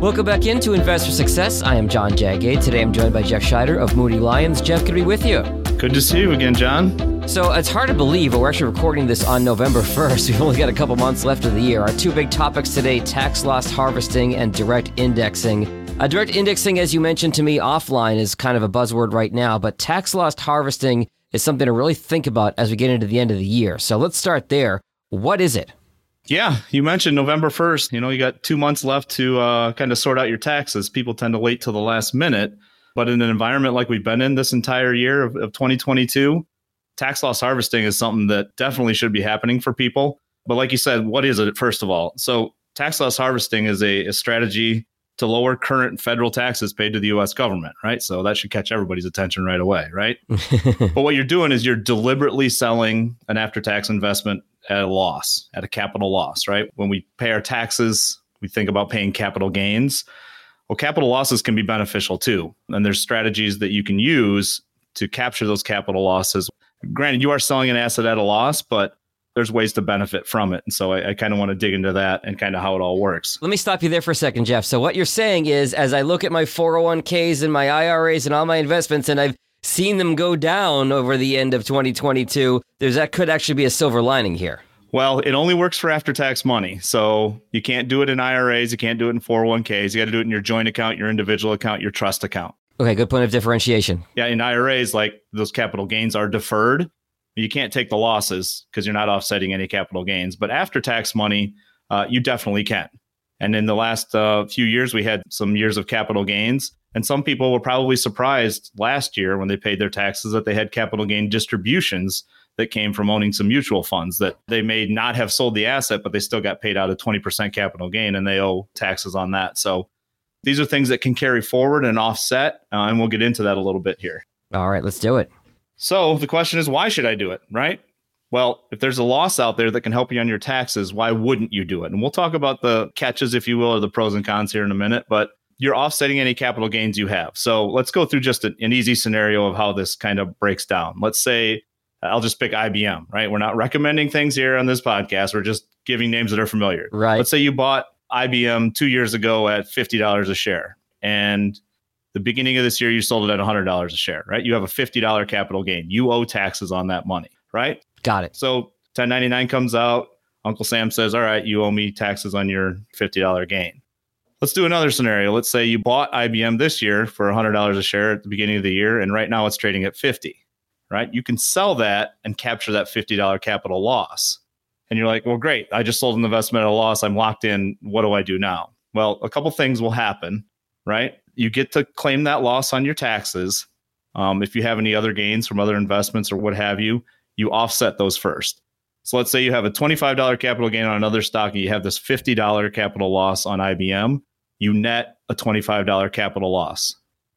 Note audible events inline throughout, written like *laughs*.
Welcome back into Invest for Success. I am John Jagade. Today I'm joined by Jeff Scheider of Mooney Lyons. Jeff, good to be with you. Good to see you again, John. So it's hard to believe, but we're actually recording this on November *laughs* 1st. We've only got a couple months left of the year. Our two big topics today tax loss harvesting and direct indexing. Uh, direct indexing, as you mentioned to me offline, is kind of a buzzword right now, but tax loss harvesting is something to really think about as we get into the end of the year. So let's start there. What is it? Yeah, you mentioned November 1st. You know, you got two months left to uh, kind of sort out your taxes. People tend to wait till the last minute. But in an environment like we've been in this entire year of, of 2022, tax loss harvesting is something that definitely should be happening for people. But like you said, what is it, first of all? So, tax loss harvesting is a, a strategy to lower current federal taxes paid to the US government, right? So that should catch everybody's attention right away, right? *laughs* but what you're doing is you're deliberately selling an after tax investment at a loss, at a capital loss, right? When we pay our taxes, we think about paying capital gains. Well, capital losses can be beneficial too. And there's strategies that you can use to capture those capital losses. Granted, you are selling an asset at a loss, but there's ways to benefit from it. And so I, I kind of want to dig into that and kind of how it all works. Let me stop you there for a second, Jeff. So what you're saying is as I look at my 401ks and my IRAs and all my investments and I've seen them go down over the end of 2022, there's that could actually be a silver lining here. Well, it only works for after tax money. So you can't do it in IRAs, you can't do it in 401ks. You got to do it in your joint account, your individual account, your trust account. Okay, good point of differentiation. Yeah, in IRAs, like those capital gains are deferred. You can't take the losses because you're not offsetting any capital gains. But after tax money, uh, you definitely can. And in the last uh, few years, we had some years of capital gains. And some people were probably surprised last year when they paid their taxes that they had capital gain distributions that came from owning some mutual funds that they may not have sold the asset, but they still got paid out a 20% capital gain and they owe taxes on that. So these are things that can carry forward and offset. Uh, and we'll get into that a little bit here. All right, let's do it. So the question is, why should I do it? Right. Well, if there's a loss out there that can help you on your taxes, why wouldn't you do it? And we'll talk about the catches, if you will, or the pros and cons here in a minute. But you're offsetting any capital gains you have. So let's go through just an, an easy scenario of how this kind of breaks down. Let's say uh, I'll just pick IBM, right? We're not recommending things here on this podcast. We're just giving names that are familiar. Right. Let's say you bought IBM two years ago at $50 a share. And the beginning of this year, you sold it at $100 a share, right? You have a $50 capital gain. You owe taxes on that money, right? Got it. So 1099 comes out. Uncle Sam says, All right, you owe me taxes on your $50 gain. Let's do another scenario. Let's say you bought IBM this year for $100 a share at the beginning of the year, and right now it's trading at 50 right? You can sell that and capture that $50 capital loss. And you're like, well, great. I just sold an investment at a loss. I'm locked in. What do I do now? Well, a couple things will happen, right? You get to claim that loss on your taxes. Um, if you have any other gains from other investments or what have you, you offset those first. So let's say you have a $25 capital gain on another stock and you have this $50 capital loss on IBM. You net a $25 capital loss.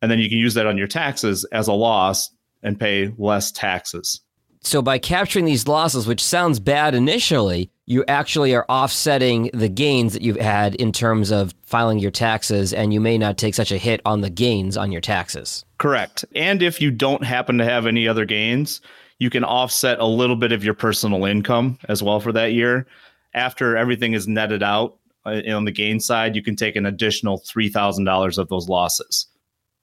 And then you can use that on your taxes as a loss and pay less taxes. So by capturing these losses, which sounds bad initially, you actually are offsetting the gains that you've had in terms of filing your taxes, and you may not take such a hit on the gains on your taxes. Correct. And if you don't happen to have any other gains, you can offset a little bit of your personal income as well for that year. After everything is netted out Uh, on the gain side, you can take an additional $3,000 of those losses.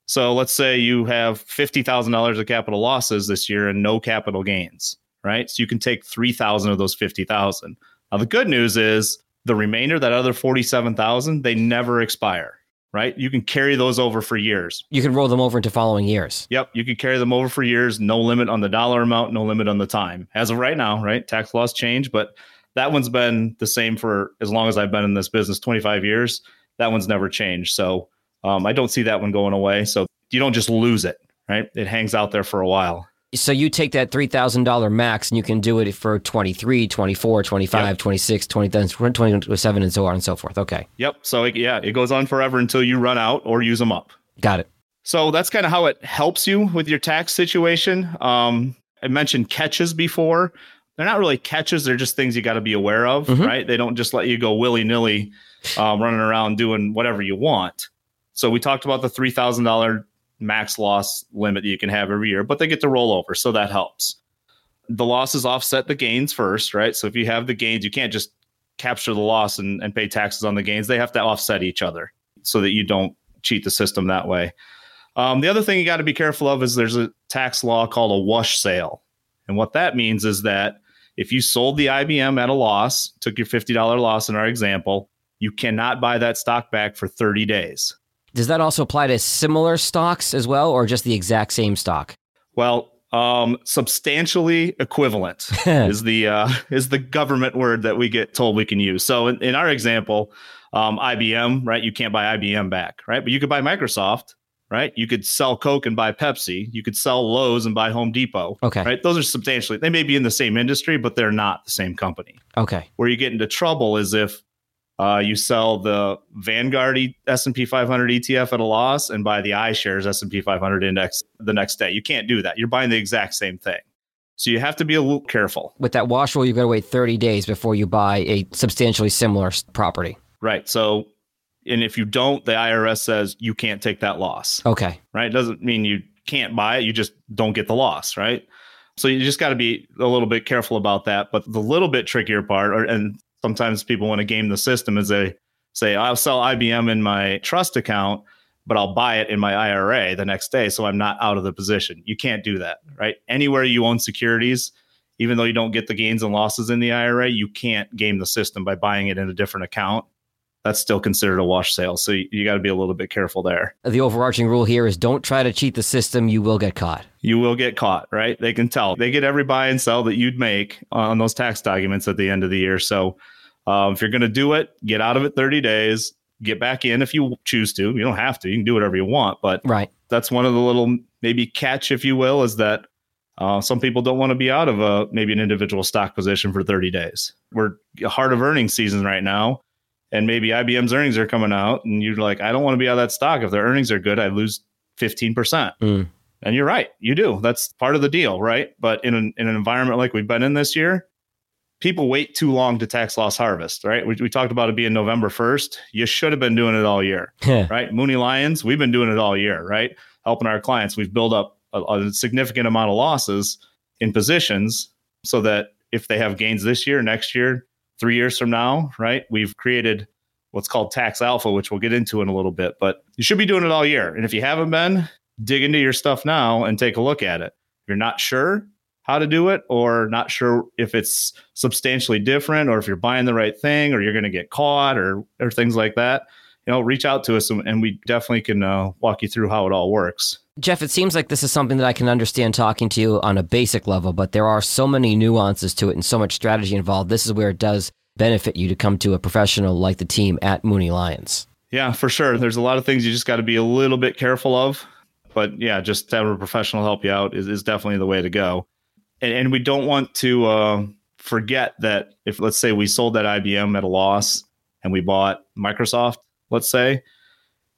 So let's say you have $50,000 of capital losses this year and no capital gains, right? So you can take 3,000 of those 50,000. Now the good news is the remainder, that other 47,000, they never expire, right? You can carry those over for years. You can roll them over into following years. Yep, you can carry them over for years, no limit on the dollar amount, no limit on the time. As of right now, right? Tax laws change, but that one's been the same for as long as I've been in this business, 25 years. That one's never changed. So um, I don't see that one going away. So you don't just lose it, right? It hangs out there for a while. So you take that $3,000 max and you can do it for 23, 24, 25, yep. 26, 27, and so on and so forth. Okay. Yep. So it, yeah, it goes on forever until you run out or use them up. Got it. So that's kind of how it helps you with your tax situation. Um, I mentioned catches before. They're not really catches. They're just things you got to be aware of, mm-hmm. right? They don't just let you go willy nilly um, running around doing whatever you want. So we talked about the three thousand dollar max loss limit that you can have every year, but they get to roll over, so that helps. The losses offset the gains first, right? So if you have the gains, you can't just capture the loss and, and pay taxes on the gains. They have to offset each other. so that you don't cheat the system that way. Um, the other thing you got to be careful of is there's a tax law called a wash sale. And what that means is that if you sold the IBM at a loss, took your $50 loss in our example, you cannot buy that stock back for 30 days. Does that also apply to similar stocks as well, or just the exact same stock? Well, um, substantially equivalent *laughs* is the uh, is the government word that we get told we can use. So in, in our example, um, IBM, right? You can't buy IBM back, right? But you could buy Microsoft, right? You could sell Coke and buy Pepsi. You could sell Lowe's and buy Home Depot. Okay. Right. Those are substantially, they may be in the same industry, but they're not the same company. Okay. Where you get into trouble is if uh, you sell the Vanguard S&P 500 ETF at a loss and buy the iShares S&P 500 index the next day. You can't do that. You're buying the exact same thing. So you have to be a little careful. With that wash rule, you've got to wait 30 days before you buy a substantially similar property. Right. So and if you don't, the IRS says you can't take that loss. Okay. Right. It doesn't mean you can't buy it. You just don't get the loss. Right. So you just got to be a little bit careful about that. But the little bit trickier part, or, and sometimes people want to game the system, is they say, I'll sell IBM in my trust account, but I'll buy it in my IRA the next day. So I'm not out of the position. You can't do that. Right. Anywhere you own securities, even though you don't get the gains and losses in the IRA, you can't game the system by buying it in a different account that's still considered a wash sale. So you, you got to be a little bit careful there. The overarching rule here is don't try to cheat the system. You will get caught. You will get caught, right? They can tell. They get every buy and sell that you'd make on those tax documents at the end of the year. So um, if you're going to do it, get out of it 30 days, get back in if you choose to. You don't have to. You can do whatever you want. But right. that's one of the little maybe catch, if you will, is that uh, some people don't want to be out of a maybe an individual stock position for 30 days. We're heart of earnings season right now and maybe IBM's earnings are coming out, and you're like, I don't want to be out of that stock. If their earnings are good, I lose 15%. Mm. And you're right, you do. That's part of the deal, right? But in an, in an environment like we've been in this year, people wait too long to tax loss harvest, right? We, we talked about it being November 1st. You should have been doing it all year, *laughs* right? Mooney Lyons, we've been doing it all year, right? Helping our clients. We've built up a, a significant amount of losses in positions so that if they have gains this year, next year, three years from now, right? We've created what's called tax alpha, which we'll get into in a little bit, but you should be doing it all year. And if you haven't been, dig into your stuff now and take a look at it. If you're not sure how to do it or not sure if it's substantially different or if you're buying the right thing or you're going to get caught or, or things like that, you know, reach out to us and, and we definitely can uh, walk you through how it all works. Jeff, it seems like this is something that I can understand talking to you on a basic level, but there are so many nuances to it and so much strategy involved. This is where it does benefit you to come to a professional like the team at Mooney Lyons. Yeah, for sure. There's a lot of things you just got to be a little bit careful of. But yeah, just have a professional help you out is, is definitely the way to go. And, and we don't want to uh, forget that if, let's say, we sold that IBM at a loss and we bought Microsoft, let's say,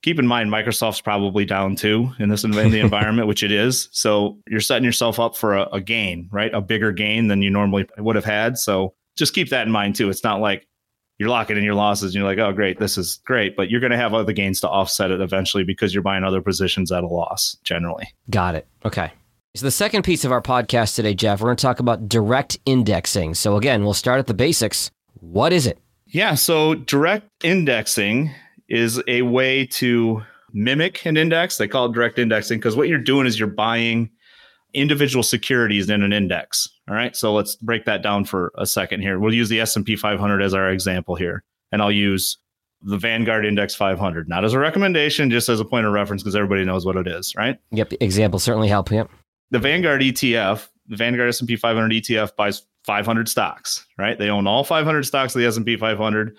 keep in mind Microsoft's probably down too in this in the *laughs* environment, which it is. So you're setting yourself up for a, a, gain, right? A bigger gain than you normally would have had. So just keep that in mind too. It's not like you're locking in your losses and you're like, oh great, this is great, but you're going to have other gains to offset it eventually because you're buying other positions at a loss generally. Got it. Okay. So the second piece of our podcast today, Jeff, we're going to talk about direct indexing. So again, we'll start at the basics. What is it? Yeah, so direct indexing is a way to mimic an index. They call it direct indexing because what you're doing is you're buying individual securities in an index. All right. So let's break that down for a second here. We'll use the S&P 500 as our example here. And I'll use the Vanguard Index 500, not as a recommendation, just as a point of reference because everybody knows what it is, right? Yep. Examples certainly help. Yep. The Vanguard ETF, the Vanguard S&P 500 ETF buys 500 stocks, right? They own all 500 stocks of the S&P 500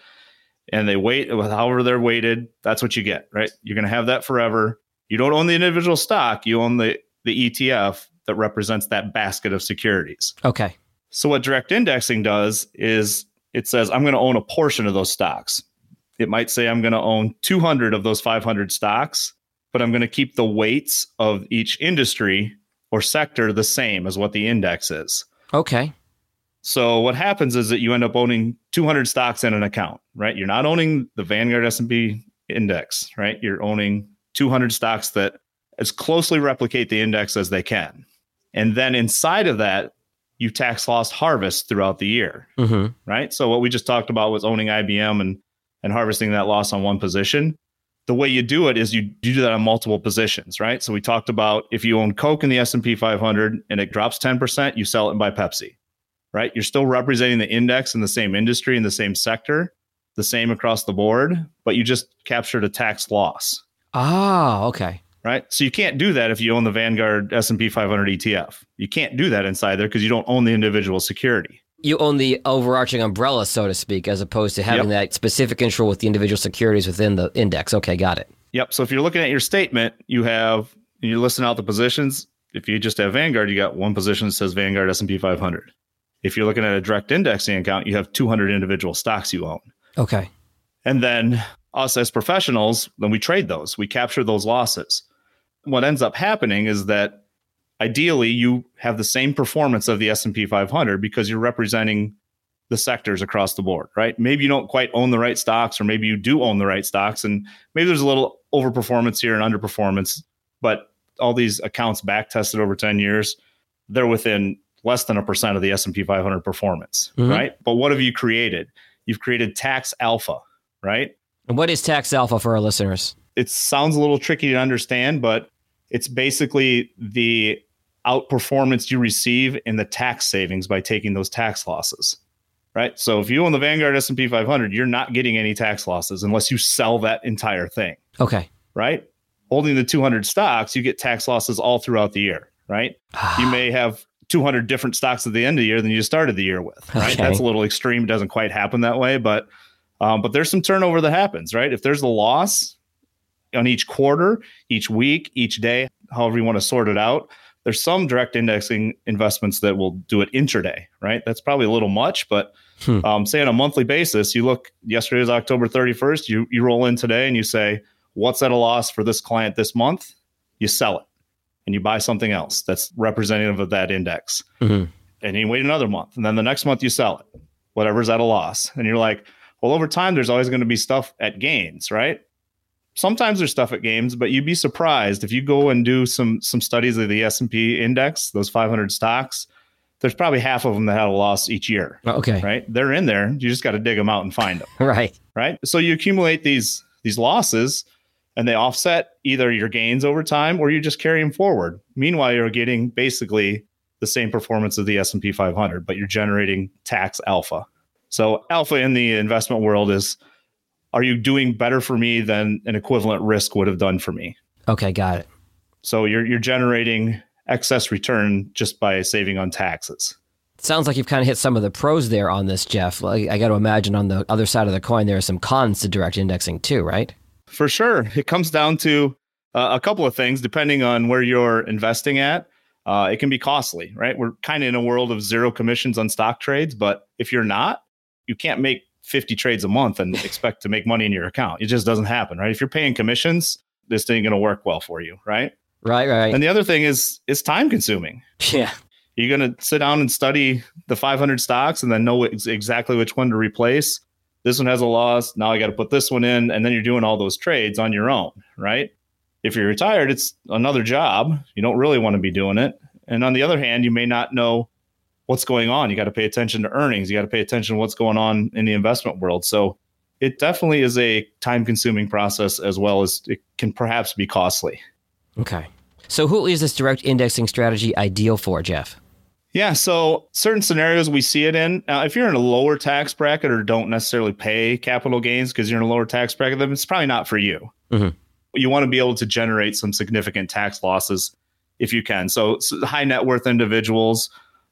and they wait however they're weighted that's what you get right? You're going to have that forever. You don't own the individual stock you own the the etf that represents that basket of securities. Okay. So what direct indexing does is it says i'm going to own a portion of those stocks. It might say i'm going to own 200 of those 500 stocks but i'm going to keep the weights of each industry or sector the same as what the index is. Okay so what happens is that you end up owning 200 stocks in an account, right? You're not owning the Vanguard S&P index, right? You're owning 200 stocks that as closely replicate the index as they can. And then inside of that, you tax loss harvest throughout the year, mm-hmm. right? So what we just talked about was owning IBM and and harvesting that loss on one position. the way you do it is you, you do that on multiple positions, right? So we talked about if you own Coke in the S&P 500 and it drops 10%, you sell it and buy Pepsi, right? You're still representing the index in the same industry in the same sector, the same across the board, but you just captured a tax loss. Ah, okay. Right? So you can't do that if you own the Vanguard S&P 500 ETF. You can't do that inside there because you don't own the individual security you own the overarching umbrella, so to speak, as opposed to having yep. that specific control with the individual securities within the index. Okay, got it. Yep. So if you're looking at your statement, you have you listen out the positions. If you just have Vanguard, you got one position that says Vanguard S&P 500. If you're looking at a direct indexing account, you have 200 individual stocks you own. Okay. And then us as professionals, then we trade those. We capture those losses. What ends up happening is that ideally you have the same performance of the S&P 500 because you're representing the sectors across the board, right? Maybe you don't quite own the right stocks or maybe you do own the right stocks and maybe there's a little overperformance here and underperformance, but all these accounts back tested over 10 years, they're within less than a percent of the S&P 500 performance, mm-hmm. right? But what have you created? You've created tax alpha, right? And what is tax alpha for our listeners? It sounds a little tricky to understand, but it's basically the outperformance you receive in the tax savings by taking those tax losses right so if you own the vanguard s&p 500 you're not getting any tax losses unless you sell that entire thing okay right holding the 200 stocks you get tax losses all throughout the year right you may have 200 different stocks at the end of the year than you started the year with right okay. that's a little extreme it doesn't quite happen that way but um, but there's some turnover that happens right if there's a loss on each quarter each week each day however you want to sort it out there's some direct indexing investments that will do it intraday, right? That's probably a little much, but hmm. um, say on a monthly basis, you look, yesterday is October 31st, you, you roll in today and you say, what's at a loss for this client this month? You sell it and you buy something else that's representative of that index. Mm-hmm. And you wait another month. And then the next month you sell it, whatever's at a loss. And you're like, well, over time, there's always going to be stuff at gains, right? sometimes there's stuff at gains, but you'd be surprised if you go and do some some studies of the S and P index, those 500 stocks. There's probably half of them that had a loss each year. Okay, right? They're in there. You just got to dig them out and find them. *laughs* right, right. So you accumulate these these losses, and they offset either your gains over time or you just carry them forward. Meanwhile, you're getting basically the same performance of the S and P 500, but you're generating tax alpha. So alpha in the investment world is are you doing better for me than an equivalent risk would have done for me? Okay, got it. So you're you're generating excess return just by saving on taxes. Sounds like you've kind of hit some of the pros there on this, Jeff. Like, I got to imagine on the other side of the coin, there are some cons to direct indexing too, right? For sure. It comes down to uh, a couple of things depending on where you're investing at. Uh, it can be costly, right? We're kind of in a world of zero commissions on stock trades, but if you're not, you can't make 50 trades a month and *laughs* expect to make money in your account. It just doesn't happen, right? If you're paying commissions, this ain't going to work well for you, right? Right, right. And the other thing is it's time consuming. Yeah. You're going to sit down and study the 500 stocks and then know ex- exactly which one to replace. This one has a loss. Now I got to put this one in. And then you're doing all those trades on your own, right? If you're retired, it's another job. You don't really want to be doing it. And on the other hand, you may not know what's going on. You got to pay attention to earnings. You got to pay attention to what's going on in the investment world. So it definitely is a time consuming process as well as it can perhaps be costly. Okay. So who is this direct indexing strategy ideal for, Jeff? Yeah, so certain scenarios we see it in. Now, if you're in a lower tax bracket or don't necessarily pay capital gains because you're in a lower tax bracket, then it's probably not for you. Mm-hmm. You want to be able to generate some significant tax losses if you can. So, so high net worth individuals,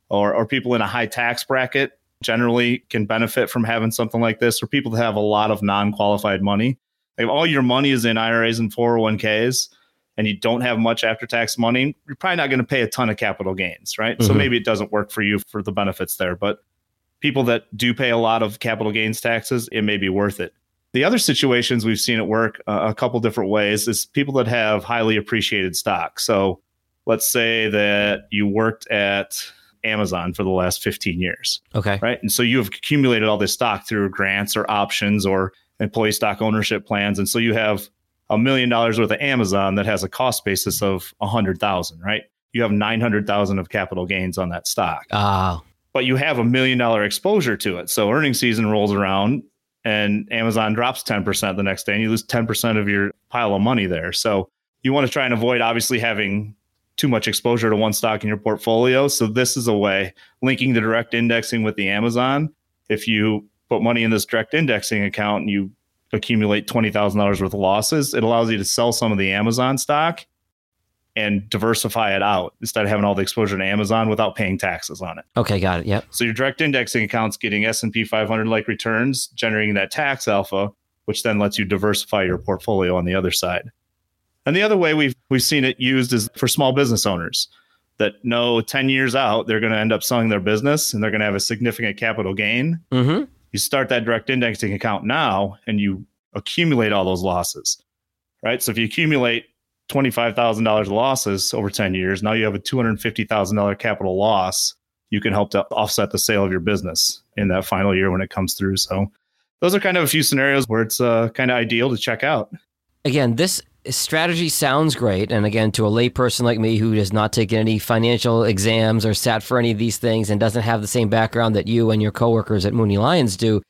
or, or people in a high tax bracket generally can benefit from having something like this, or people that have a lot of non qualified money. Like if all your money is in IRAs and 401ks and you don't have much after tax money, you're probably not going to pay a ton of capital gains, right? Mm-hmm. So maybe it doesn't work for you for the benefits there. But people that do pay a lot of capital gains taxes, it may be worth it. The other situations we've seen it work uh, a couple different ways is people that have highly appreciated stock. So let's say that you worked at Amazon for the last 15 years. Okay. Right. And so you have accumulated all this stock through grants or options or employee stock ownership plans. And so you have a million dollars worth of Amazon that has a cost basis of a hundred thousand, right? You have 900,000 of capital gains on that stock. Ah. But you have a million dollar exposure to it. So earning season rolls around and Amazon drops 10% the next day and you lose 10% of your pile of money there. So you want to try and avoid obviously having too much exposure to one stock in your portfolio. So this is a way linking the direct indexing with the Amazon. If you put money in this direct indexing account and you accumulate $20,000 worth of losses, it allows you to sell some of the Amazon stock and diversify it out instead of having all the exposure to Amazon without paying taxes on it. Okay, got it. Yep. So your direct indexing account's getting S&P 500 like returns, generating that tax alpha, which then lets you diversify your portfolio on the other side. And the other way we've we've seen it used is for small business owners that know 10 years out they're going to end up selling their business and they're going to have a significant capital gain. Mm-hmm. You start that direct indexing account now and you accumulate all those losses. Right? So if you accumulate $25,000 losses over 10 years. Now you have a $250,000 capital loss. You can help to offset the sale of your business in that final year when it comes through. So, those are kind of a few scenarios where it's uh, kind of ideal to check out. Again, this strategy sounds great. And again, to a layperson like me who has not taken any financial exams or sat for any of these things and doesn't have the same background that you and your coworkers at Mooney Lyons do,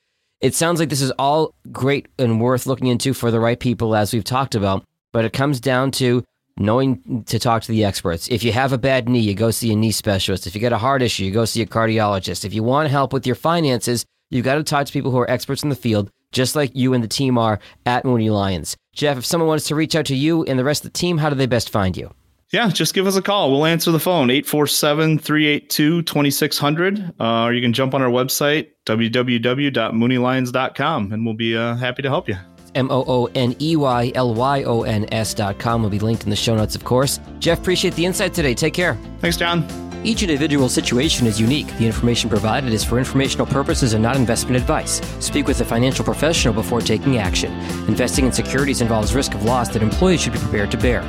it sounds like this is all great and worth looking into for the right people, as we've talked about but it comes down to knowing to talk to the experts. If you have a bad knee, you go see a knee specialist. If you get a heart issue, you go see a cardiologist. If you want help with your finances, you've got to talk to people who are experts in the field, just like you and the team are at Mooney Lyons. Jeff, if someone wants to reach out to you and the rest of the team, how do they best find you? Yeah, just give us a call. We'll answer the phone, 847 382 2600. Uh, or you can jump on our website, www.mooneylyons.com, and we'll be uh, happy to help you. M O O N E Y L Y O N S dot com will be linked in the show notes, of course. Jeff, appreciate the insight today. Take care. Thanks, John. Each individual situation is unique. The information provided is for informational purposes and not investment advice. Speak with a financial professional before taking action. Investing in securities involves risk of loss that employees should be prepared to bear.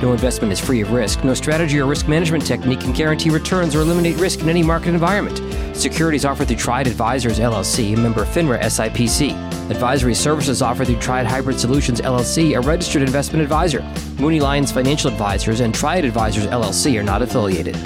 No investment is free of risk. No strategy or risk management technique can guarantee returns or eliminate risk in any market environment. Securities offered through Triad Advisors LLC, member FINRA SIPC. Advisory services offered through Triad Hybrid Solutions LLC, a registered investment advisor. Mooney Lyons Financial Advisors and Triad Advisors LLC are not affiliated.